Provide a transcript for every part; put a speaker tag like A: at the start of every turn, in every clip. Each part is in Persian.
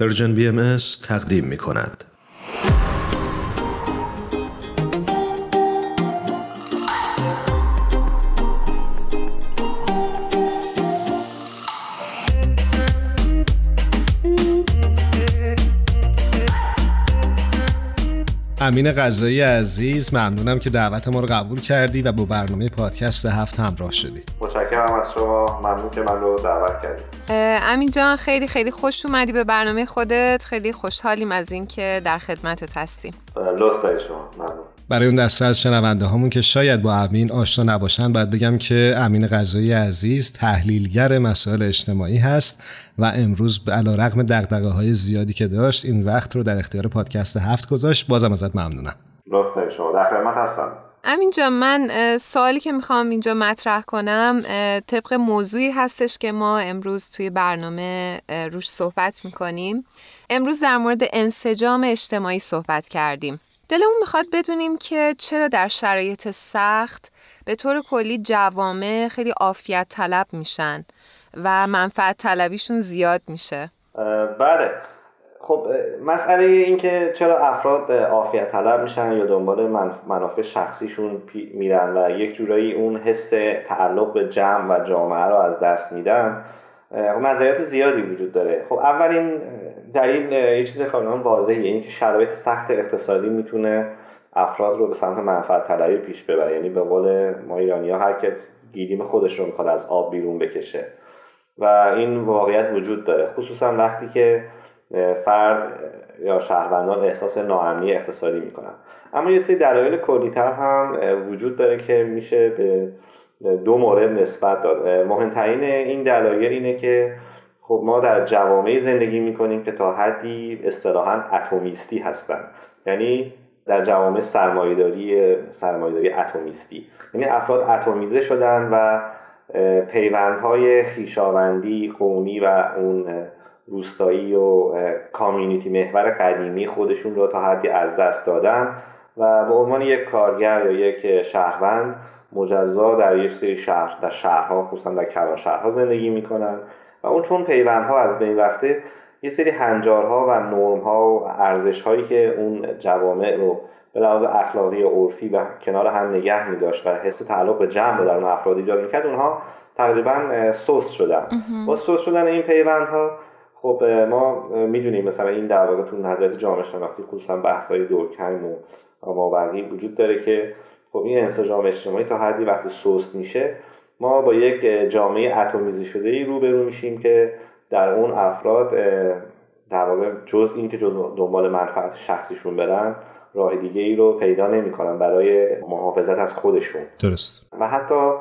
A: Persian BM تقدیم می کند.
B: امین غذایی عزیز ممنونم که دعوت ما رو قبول کردی و با برنامه پادکست هفت همراه شدی
C: متشکرم از شما. ممنون که من رو دعوت کردید.
D: امین جان خیلی خیلی خوش اومدی به برنامه خودت. خیلی خوشحالیم از اینکه در خدمتت هستیم.
C: لطف دارید شما. ممنون.
B: برای اون دسته از شنونده هامون که شاید با امین آشنا نباشن باید بگم که امین غذایی عزیز تحلیلگر مسائل اجتماعی هست و امروز به علا رقم دقدقه های زیادی که داشت این وقت رو در اختیار پادکست هفت گذاشت. بازم ازت ممنونم.
C: لطف شما. در خدمت هستم.
D: امینجا من سوالی که می‌خوام اینجا مطرح کنم طبق موضوعی هستش که ما امروز توی برنامه روش صحبت می‌کنیم. امروز در مورد انسجام اجتماعی صحبت کردیم. دلمون می‌خواد بدونیم که چرا در شرایط سخت به طور کلی جوامع خیلی عافیت طلب میشن و منفعت طلبیشون زیاد میشه.
C: بله. خب مسئله این که چرا افراد عافیت طلب میشن یا دنبال منافع شخصیشون میرن و یک جورایی اون حس تعلق به جمع و جامعه رو از دست میدن خب مزایات زیادی وجود داره. خب اولین دلیل یه چیز کاملا واضحه این که شرایط سخت اقتصادی می‌تونه افراد رو به سمت منفعت طلبی پیش ببره. یعنی به قول ما ایرانی ها هر کس گیریم خودش رو می‌خواد از آب بیرون بکشه. و این واقعیت وجود داره. خصوصا وقتی که فرد یا شهروندان احساس ناامنی اقتصادی می‌کنن. اما یه سری دلایل کلیتر هم وجود داره که میشه به دو مورد نسبت داد. مهمترین این دلایل اینه که خب ما در جوامعی زندگی می‌کنیم که تا حدی اصطلاحا اتمیستی هستن. یعنی در جوامع سرمایهداری سرمایهداری اتمیستی. یعنی افراد اتمیزه شدن و پیوندهای خیشاوندی قومی و اون روستایی و کامیونیتی محور قدیمی خودشون رو تا حدی از دست دادن و به عنوان یک کارگر یا یک شهروند مجزا در یک سری شهر در شهرها خصوصا در کلان شهرها زندگی می‌کنن و اون چون پیوندها از بین رفته یه سری هنجارها و نرمها و ارزش هایی که اون جوامع رو به لحاظ اخلاقی و عرفی و کنار هم نگه می داشت و حس تعلق به جمع در اون افراد ایجاد می‌کرد اونها تقریبا سوس شدن. با سوس شدن این پیوندها خب ما می‌دونیم مثلا این در واقع تو نظریات جامعه شناختی خصوصا بحث های دورکهیم و مابقی وجود داره که خب این انسجام اجتماعی تا حدی وقتی سست میشه ما با یک جامعه اتمیزی شده ای روبرو میشیم که در اون افراد در واقع جز این که جز دنبال منفعت شخصیشون برن راه دیگه ای رو پیدا نمی‌کنن برای محافظت از خودشون.
B: درست.
C: و حتی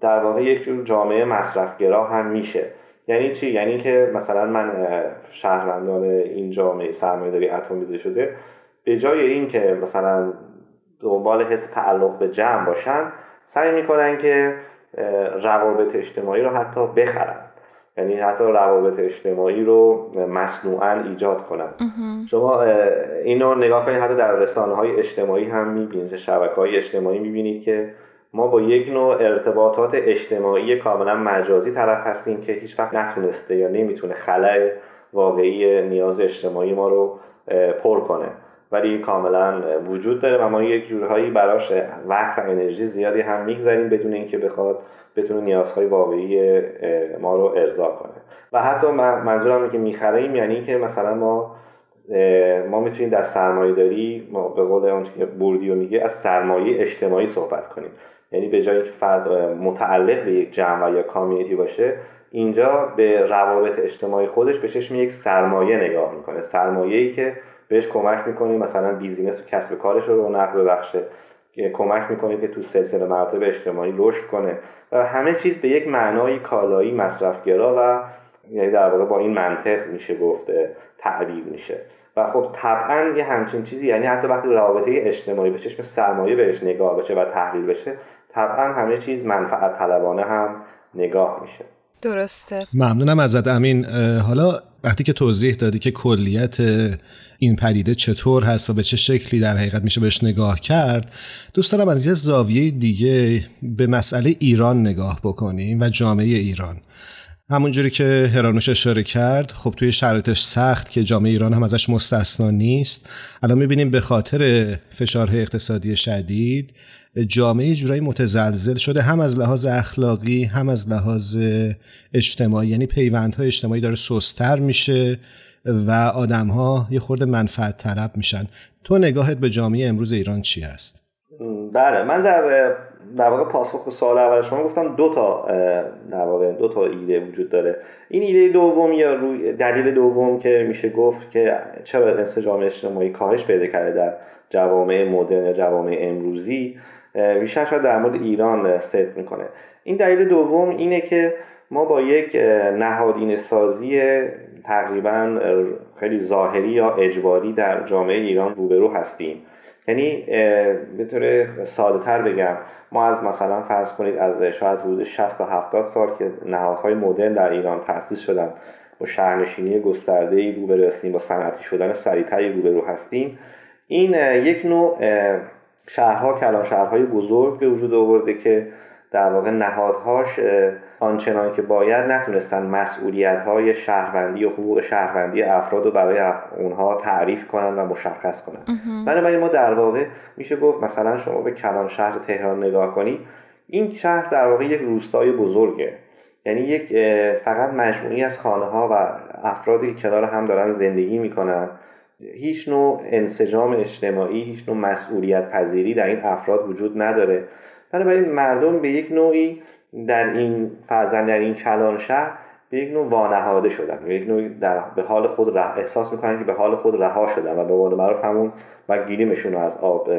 C: در واقع یک جور جامعه مصرفگرا هم میشه. یعنی چی؟ یعنی که مثلا من شهروندان این جامعه سرمایه‌داری اتمیزه شده به جای اینکه مثلا دنبال حس تعلق به جمع باشن سعی می‌کنن که روابط اجتماعی رو حتی بخرن. یعنی حتی روابط اجتماعی رو مصنوعا ایجاد کنن. شما اینو نگاه کنید حتی در رسانه های اجتماعی هم می‌بینید شبکه های اجتماعی می‌بینید که ما با یک نوع ارتباطات اجتماعی کاملا مجازی طرف هستیم که هیچ وقت نتونسته یا نمی‌تونه خلع واقعی نیاز اجتماعی ما رو پر کنه. ولی کاملا وجود داره و ما یک جورهایی براش وقت و انرژی زیادی هم می‌گذاریم بدون اینکه بخواد بتونه نیازهای واقعی ما رو ارضا کنه. و حتی منظورم که می‌خریم یعنی که مثلا ما ما می‌تونیم در سرمایه داری ما به قول آنچه که بوردیو میگه از سرمایه اجتماعی صحبت کنیم. یعنی به جای فرد متعلق به یک جمع یا کامیونیتی باشه اینجا به روابط اجتماعی خودش به چشم یک سرمایه نگاه می‌کنه. سرمایه‌ای که بهش کمک می‌کنیم مثلا بیزینس و کسب کارش رو رونق ببخشه. کمک می‌کنه که تو سلسله مراتب اجتماعی رشد کنه. و همه چیز به یک معنای کالایی مصرفگرا و یعنی در واقع با این منطق میشه گفته تعبیر میشه. و خب طبعا یه همچین چیزی یعنی حتی وقتی رابطه اجتماعی به چشم سرمایه بهش نگاه بشه و تحلیل بشه طبعا همه چیز منفعت طلبانه هم نگاه میشه.
D: درسته.
B: ممنونم ازت امین. حالا وقتی که توضیح دادی که کلیت این پدیده چطور هست و به چه شکلی در حقیقت میشه بهش نگاه کرد دوست دارم از یه زاویه دیگه به مسئله ایران نگاه بکنیم و جامعه ایران. همونجوری که هرانوش اشاره کرد خب توی شرایطش سخت که جامعه ایران هم ازش مستثنا نیست. الان می‌بینیم به خاطر فشارهای اقتصادی شدید جامعه جورایی متزلزل شده هم از لحاظ اخلاقی هم از لحاظ اجتماعی. یعنی پیوندهای اجتماعی داره سستر میشه و آدمها یه خورده منفعت طلب میشن. تو نگاهت به جامعه امروز ایران چی هست؟
C: بله من در در واقع پاسخ به سوال اول شما گفتم دو تا در واقع دو تا ایده وجود داره. این ایده دوم یا روی دلیل دوم که میشه گفت که چرا انسجام اجتماعی کاهش پیدا کرده در جوامع مدرن یا جوامع امروزی بیشتر شاید در مورد ایران صدق می‌کنه. این دلیل دوم اینه که ما با یک نهادین سازی تقریبا خیلی ظاهری یا اجباری در جامعه ایران روبرو هستیم. یعنی به طور ساده تر بگم ما از مثلا فرض کنید از شاید حدود 60 تا 70 سال که نهادهای مدرن در ایران تأسیس شدن با شهرنشینی گسترده ای روبرو هستیم با صنعتی شدن سریعتری روبرو هستیم. این یک نوع شهرها کلان شهرهای بزرگ به وجود آورده که در واقع نهادهاش آنچنان که باید نتونستن مسئولیت های شهروندی و حقوق شهروندی افراد رو برای اونها تعریف کنن و مشخص کنن. بنابراین ما در واقع میشه گفت مثلا شما به کلان شهر تهران نگاه کنی این شهر در واقع یک روستای بزرگه. یعنی یک فقط مجموعی از خانه ها و افرادی که کنار هم دارن زندگی می‌کنن. هیچ نوع انسجام اجتماعی هیچ نوع مسئولیت پذیری در این افراد وجود نداره. بنابراین مردم به یک نوعی در این فرزن در این کلان شهر به یک نوع وانهاده شدن. به یک نوعی در به حال خود احساس می‌کنن که به حال خود رها شدن و به قول معروف همون و گیریمشون رو از آب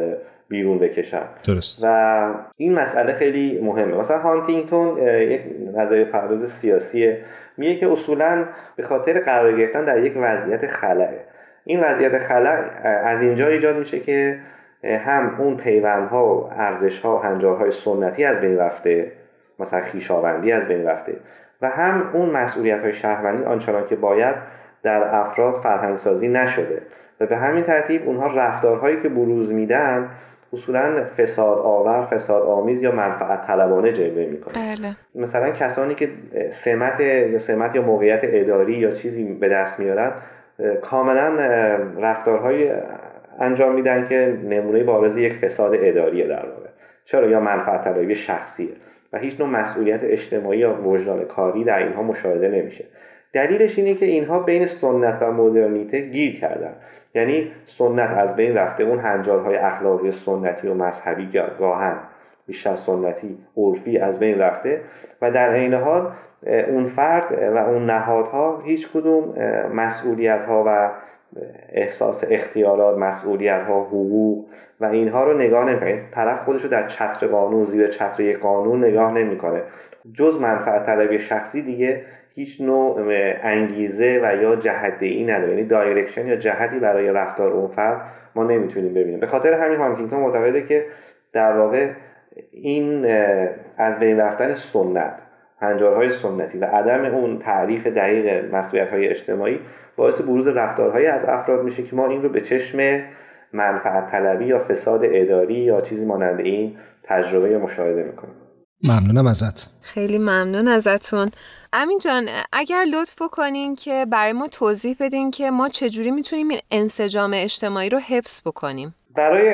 C: بیرون بکشن.
B: درست.
C: و این مسئله خیلی مهمه. مثلا هانتینگتون یک نظریه پرداز سیاسیه. میگه که اصولا به خاطر قرار گرفتن در یک وضعیت خلاه این وضعیت خلع از اینجا ایجاد میشه که هم اون پیوندها و ارزشها و هنجارهای سنتی از بین رفته. مثلا خیشاوندی از بین رفته. و هم اون مسئولیت های شهروندی آنچنان که باید در افراد فرهنگسازی نشده. و به همین ترتیب اونها رفتارهایی که بروز میدن اصولا فساد آور فساد آمیز یا منفعت طلبانه جلوه می‌کنه.
D: بله.
C: مثلا کسانی که سمت یا سمت یا موقعیت اداری یا چیزی به دست میارن کاملا رفتارهای انجام میدن که نمونه بارز یک فساد اداریه در واقع. چرا؟ یا منفعت طلبی شخصیه. و هیچ نوع مسئولیت اجتماعی یا وجدان کاری در اینها مشاهده نمیشه. دلیلش اینه که اینها بین سنت و مدرنیته گیر کردن. یعنی سنت از بین رفته اون هنجارهای اخلاقی سنتی و مذهبی گاهن. بیشتر سنتی عرفی از بین رفته و در عین حال اون فرد و اون نهادها هیچ کدوم مسئولیت ها و احساس اختیارات مسئولیت ها حقوق و اینها رو نگاه نمی‌کنه. طرف خودش رو در چتر قانون زیر چتر قانون نگاه نمی‌کنه. جز منفعت طلبی شخصی دیگه هیچ نوع انگیزه و یا جهت ای نداره. یعنی direction یا جهتی برای رفتار اون فرد ما نمی‌تونیم ببینیم. به خاطر همین هانتینگتون معتقده که در واقع این از بین رفتن سنت هنجارهای سنتی و عدم اون تعریف دقیق مسئولیت های اجتماعی باعث بروز رفتارهایی از افراد میشه که ما این رو به چشم منفعت طلبی یا فساد اداری یا چیزی مانند این تجربه یا مشاهده می‌کنیم.
B: ممنونم ازت.
D: خیلی ممنون ازتون. امین جان اگر لطف کنین که برای ما توضیح بدین که ما چجوری می‌تونیم این انسجام اجتماعی رو حفظ بکنیم؟
C: برای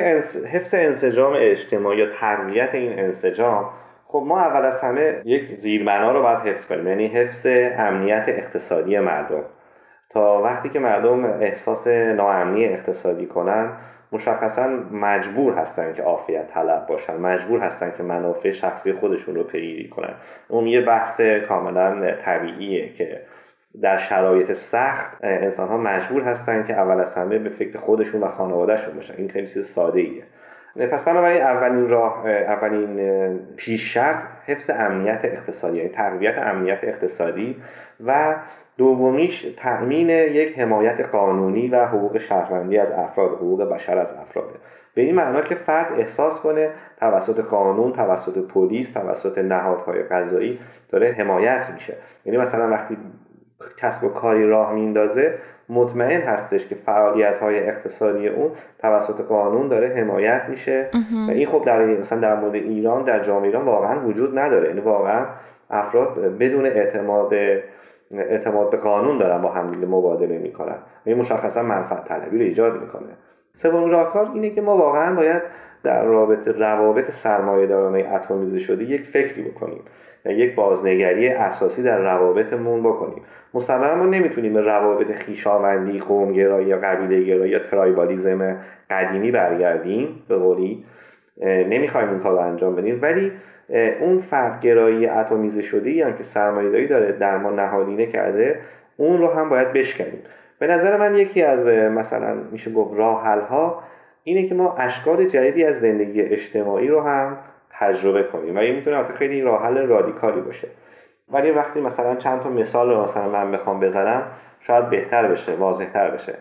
C: حفظ انسجام اجتماعی یا تقویت این انسجام خب ما اول از همه یک زیربنا رو باید حفظ کنیم یعنی حفظ امنیت اقتصادی مردم. تا وقتی که مردم احساس ناامنی اقتصادی کنن مشخصا مجبور هستن که عافیت طلب باشن مجبور هستن که منافع شخصی خودشون رو پیگیری کنن. اون یه بحث کاملا طبیعیه که در شرایط سخت انسان ها مجبور هستن که اول از همه به فکر خودشون و خانوادهشون باشن. این خیلی چیز ساده ایه پس بنابراین اولین راه اولین پیش شرط حفظ امنیت اقتصادی یعنی تقویت امنیت اقتصادی و دومیش تأمین یک حمایت قانونی و حقوق شهروندی از افراد حقوق بشر از افراده به این معنا که فرد احساس کنه توسط قانون توسط پلیس توسط نهادهای قضایی داره حمایت میشه. یعنی مثلا وقتی کسب و کاری راه میندازه مطمئن هستش که فعالیت های اقتصادی اون توسط قانون داره حمایت میشه. و این خب در مثلا در مورد ایران در جامعه ایران واقعا وجود نداره. یعنی واقعا افراد بدون اعتماد اعتماد به قانون دارن با همدیگه مبادله می‌کنن. این مشخصا منفعت طلبی رو ایجاد می‌کنه. سومین راهکار اینه که ما واقعا باید در رابطه روابط سرمایه دارانه اتمیزه شده یک فکری بکنیم. و یک بازنگری اساسی در روابطمون بکنیم. مسلما ما نمی‌تونیم به روابط خیشاوندی قومگرایی یا قبیله گرایی یا ترایبالیزم قدیمی برگردیم به قولی. نمی‌خوایم این کار رو انجام بدیم. ولی اون فردگرایی اتمیزه شده ای هم که سرمایه‌داری داره در ما نهادینه کرده اون رو هم باید بشکنیم. به نظر من یکی از مثلا میشه گفت راه ها اینه که ما اشکال جدیدی از زندگی اجتماعی رو هم تجربه کنیم و این می‌تونه خیلی راه حل رادیکالی باشه. ولی وقتی مثلا چند تا مثال رو مثلا من بخوام بزنم شاید بهتر بشه واضحتر بشه.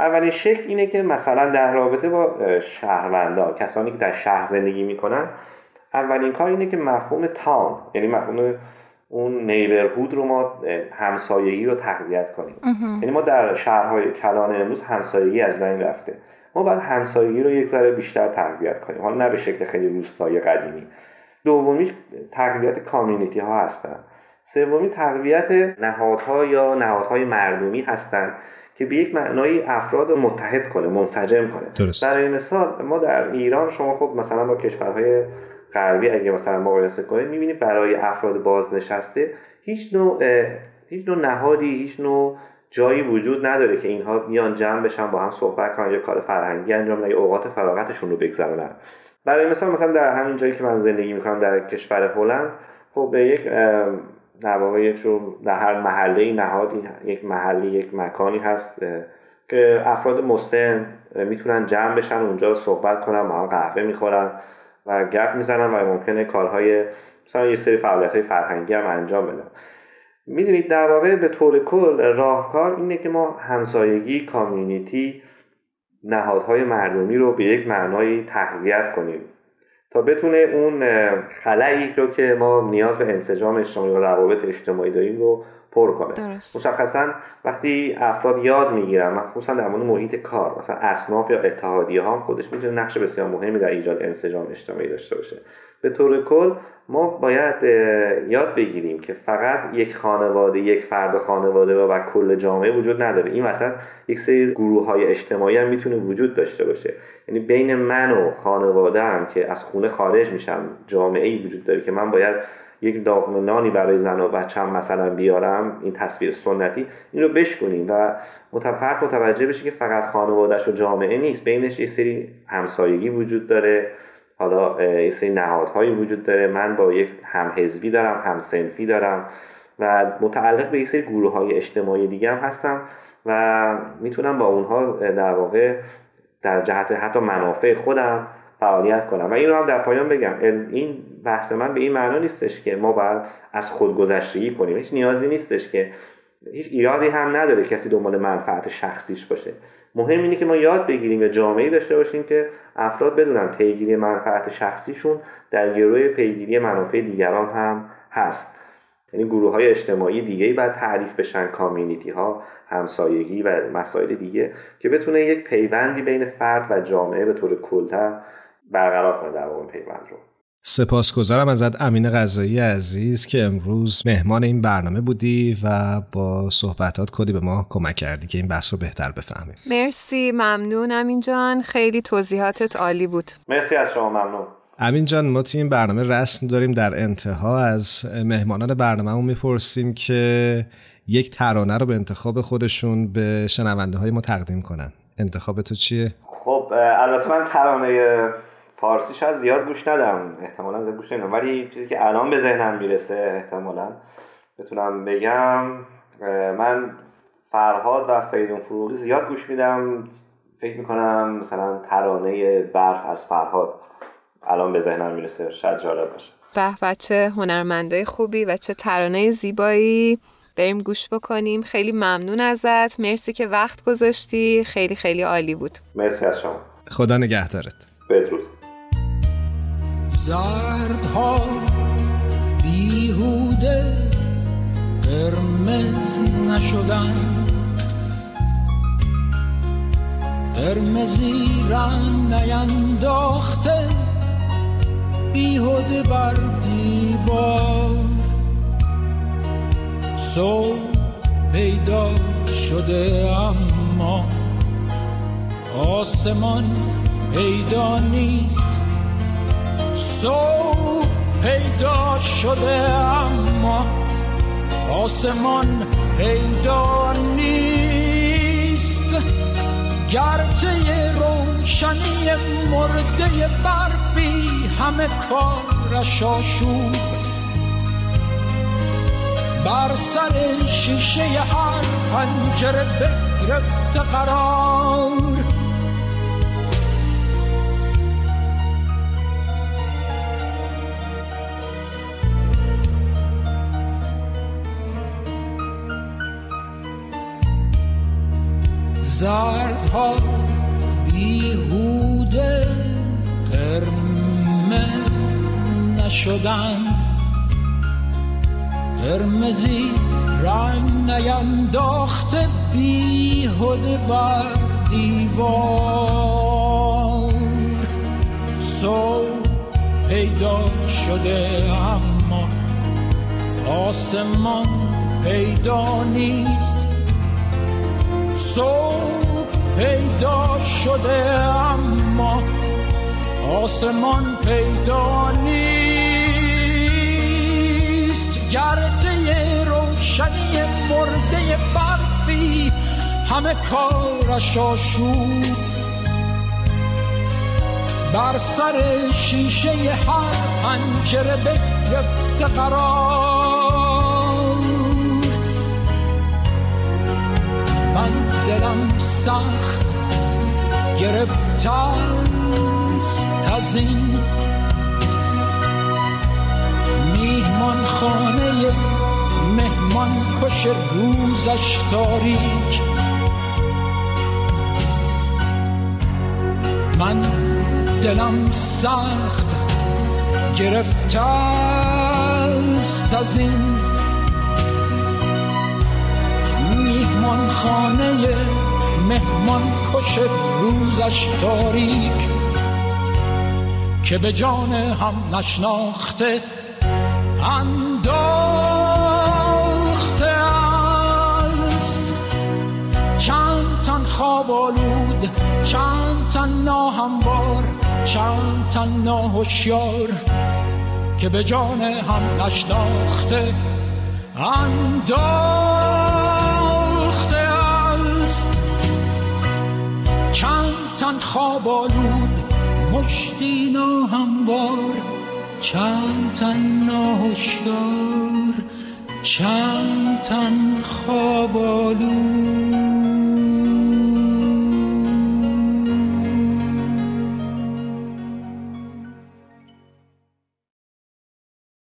C: اولین شکل اینه که مثلا در رابطه با شهروندا کسانی که در شهر زندگی می‌کنن اولین کار اینه که مفهوم تاون یعنی مفهوم اون نیبرهود رو ما همسایگی رو تقویت کنیم. یعنی ما در شهرهای کلان امروز همسایگی از بین رفته. ما باید همسایگی رو یک ذره بیشتر تقویت کنیم. حالا نه به شکل خیلی روستایی قدیمی. دومیش تقویت کامیونیتی ها هستن. سومی تقویت نهادها یا نهادهای مردمی هستند که به یک معنای افراد متحد کنه منسجم کنه.
B: درست.
C: برای مثال ما در ایران شما خب مثلا با کشورهای غربی اگه مثلا مقایسه کنید می‌بینید برای افراد بازنشسته هیچ نوع هیچ نوع نهادی هیچ نوع جایی وجود نداره که اینها میان جمع بشن با هم صحبت کنن یا کار فرهنگی انجام بدن اوقات فراغتشون رو بگذرونن. برای مثال مثلا در همین جایی که من زندگی می‌کنم در کشور هلند خب به یک در واقع یک در هر محله نهادی یک محلی یک مکانی هست که افراد مسن می‌تونن جمع بشن اونجا صحبت کنن با هم قهوه می‌خورن و گپ می‌زنن و ممکنه کارهای مثلا یه سری فعالیت های فرهنگی هم انجام بدن. می‌دونید در واقع به طور کل راهکار اینه که ما همسایگی کامیونیتی نهادهای مردمی رو به یک معنای تقویت کنیم تا بتونه اون خلایی رو که ما نیاز به انسجام اجتماعی و روابط اجتماعی داریم رو پر کنه.
D: درست.
C: مشخصا وقتی افراد یاد می‌گیرن خصوصا در مورد محیط کار مثلا اصناف یا اتحادیه ها خودش می‌تونه نقش بسیار مهمی در ایجاد انسجام اجتماعی داشته باشه. به طور کل ما باید یاد بگیریم که فقط یک خانواده یک فرد خانواده و کل جامعه وجود نداره. این مثلا یک سری گروه های اجتماعی هم می‌تونه وجود داشته باشه. یعنی بین من و خانواده هم که از خونه خارج میشم جامعه ای وجود داره که من باید یک داغم نانی برای زن و بچم مثلا بیارم این تصویر سنتی این رو بشکنیم و متفرق متوجه بشه که فقط خانوادهش و جامعه نیست. بینش یه سری همسایگی وجود داره. حالا یه سری نهادهایی وجود داره. من با یک همحزبی دارم هم سنفی دارم و متعلق به یک سری گروه های اجتماعی دیگه هم هستم و می‌تونم با اونها در واقع در جهت حتی منافع خودم فعالیت کنم. و این رو هم در پایان بگم. این بحث من به این معنا نیستش که ما باید از خودگذشتگی کنیم. هیچ نیازی نیستش که هیچ ایرادی هم نداره کسی دنبال منفعت شخصیش باشه. مهم اینه که ما یاد بگیریم یا جامعه داشته باشیم که افراد بدونن پیگیری منفعت شخصیشون در گروه پیگیری منافع دیگران هم هست. یعنی گروه های اجتماعی دیگه ای باید تعریف بشن کامیونیتی ها همسایگی و مسائل دیگه که بتونه یک پیوندی بین فرد و جامعه به طور کلتر برقرار کنه در واقع پیوند رو.
B: سپاسگزارم ازت امین غذایی عزیز که امروز مهمان این برنامه بودی و با صحبتات کلی به ما کمک کردی که این بحث رو بهتر بفهمیم.
D: مرسی ممنون امین جان خیلی توضیحاتت عالی بود.
C: مرسی از شما ممنون.
B: امین جان ما توی این برنامه رسم داریم در انتها از مهمانان برنامه می‌پرسیم که یک ترانه رو به انتخاب خودشون به شنونده های ما تقدیم کنن. انتخاب تو چیه؟
C: خب البته من ترانه فارسی شاید زیاد گوش ندم. احتمالا زیاد گوش ندم ولی چیزی که الان به ذهنم می‌رسه احتمالا بتونم بگم من فرهاد و فریدون فروغی زیاد گوش میدم. فکر می‌کنم مثلا ترانه برف از فرهاد الان به ذهنم می‌رسه. شاید جالب باشه.
D: به بچه هنرمندای خوبی و چه ترانه زیبایی. بریم گوش بکنیم. خیلی ممنون ازت. مرسی که وقت گذاشتی. خیلی خیلی عالی بود.
C: مرسی از شما.
B: خدا نگهدارت.
E: زردها بیهوده قرمز نشدن. قرمزی رنگ نینداخته بیهوده بر دیوار. صبح پیدا شده اما آسمان پیدا نیست. صبح پیدا شده اما آسمان پیدا نیست. گرچه روشنی مرده برفی همه کارش آشوب. بر سر شیشه هر پنجره بگرفت قرار. زردها بیهوده قرمز نشدند. قرمزی رنگ نینداخته بیهوده بر دیوار. صبح پیدا شده اما آسمان پیدا نیست. صبح پیدا شده اما آسمان پیدا نیست. گرده روشنی مرده برفی همه کارش آشوب. بر سر شیشه هر پنجره بگرفته قرار. دلم سخت گرفته است از این میهمان خانه مهمان کش روزش تاریک. من دلم سخت گرفته است از این میهمان خانه مهمان کش روزش تاریک که به جان هم نشناخته انداخته است. چند تن خواب آلود چند تن ناهموار چند تن ناهوشیار که به جان هم نشناخته انداخته چند تن خواب آلود مشتی ناهموار چند تن ناهوشیار چند تن خواب آلود.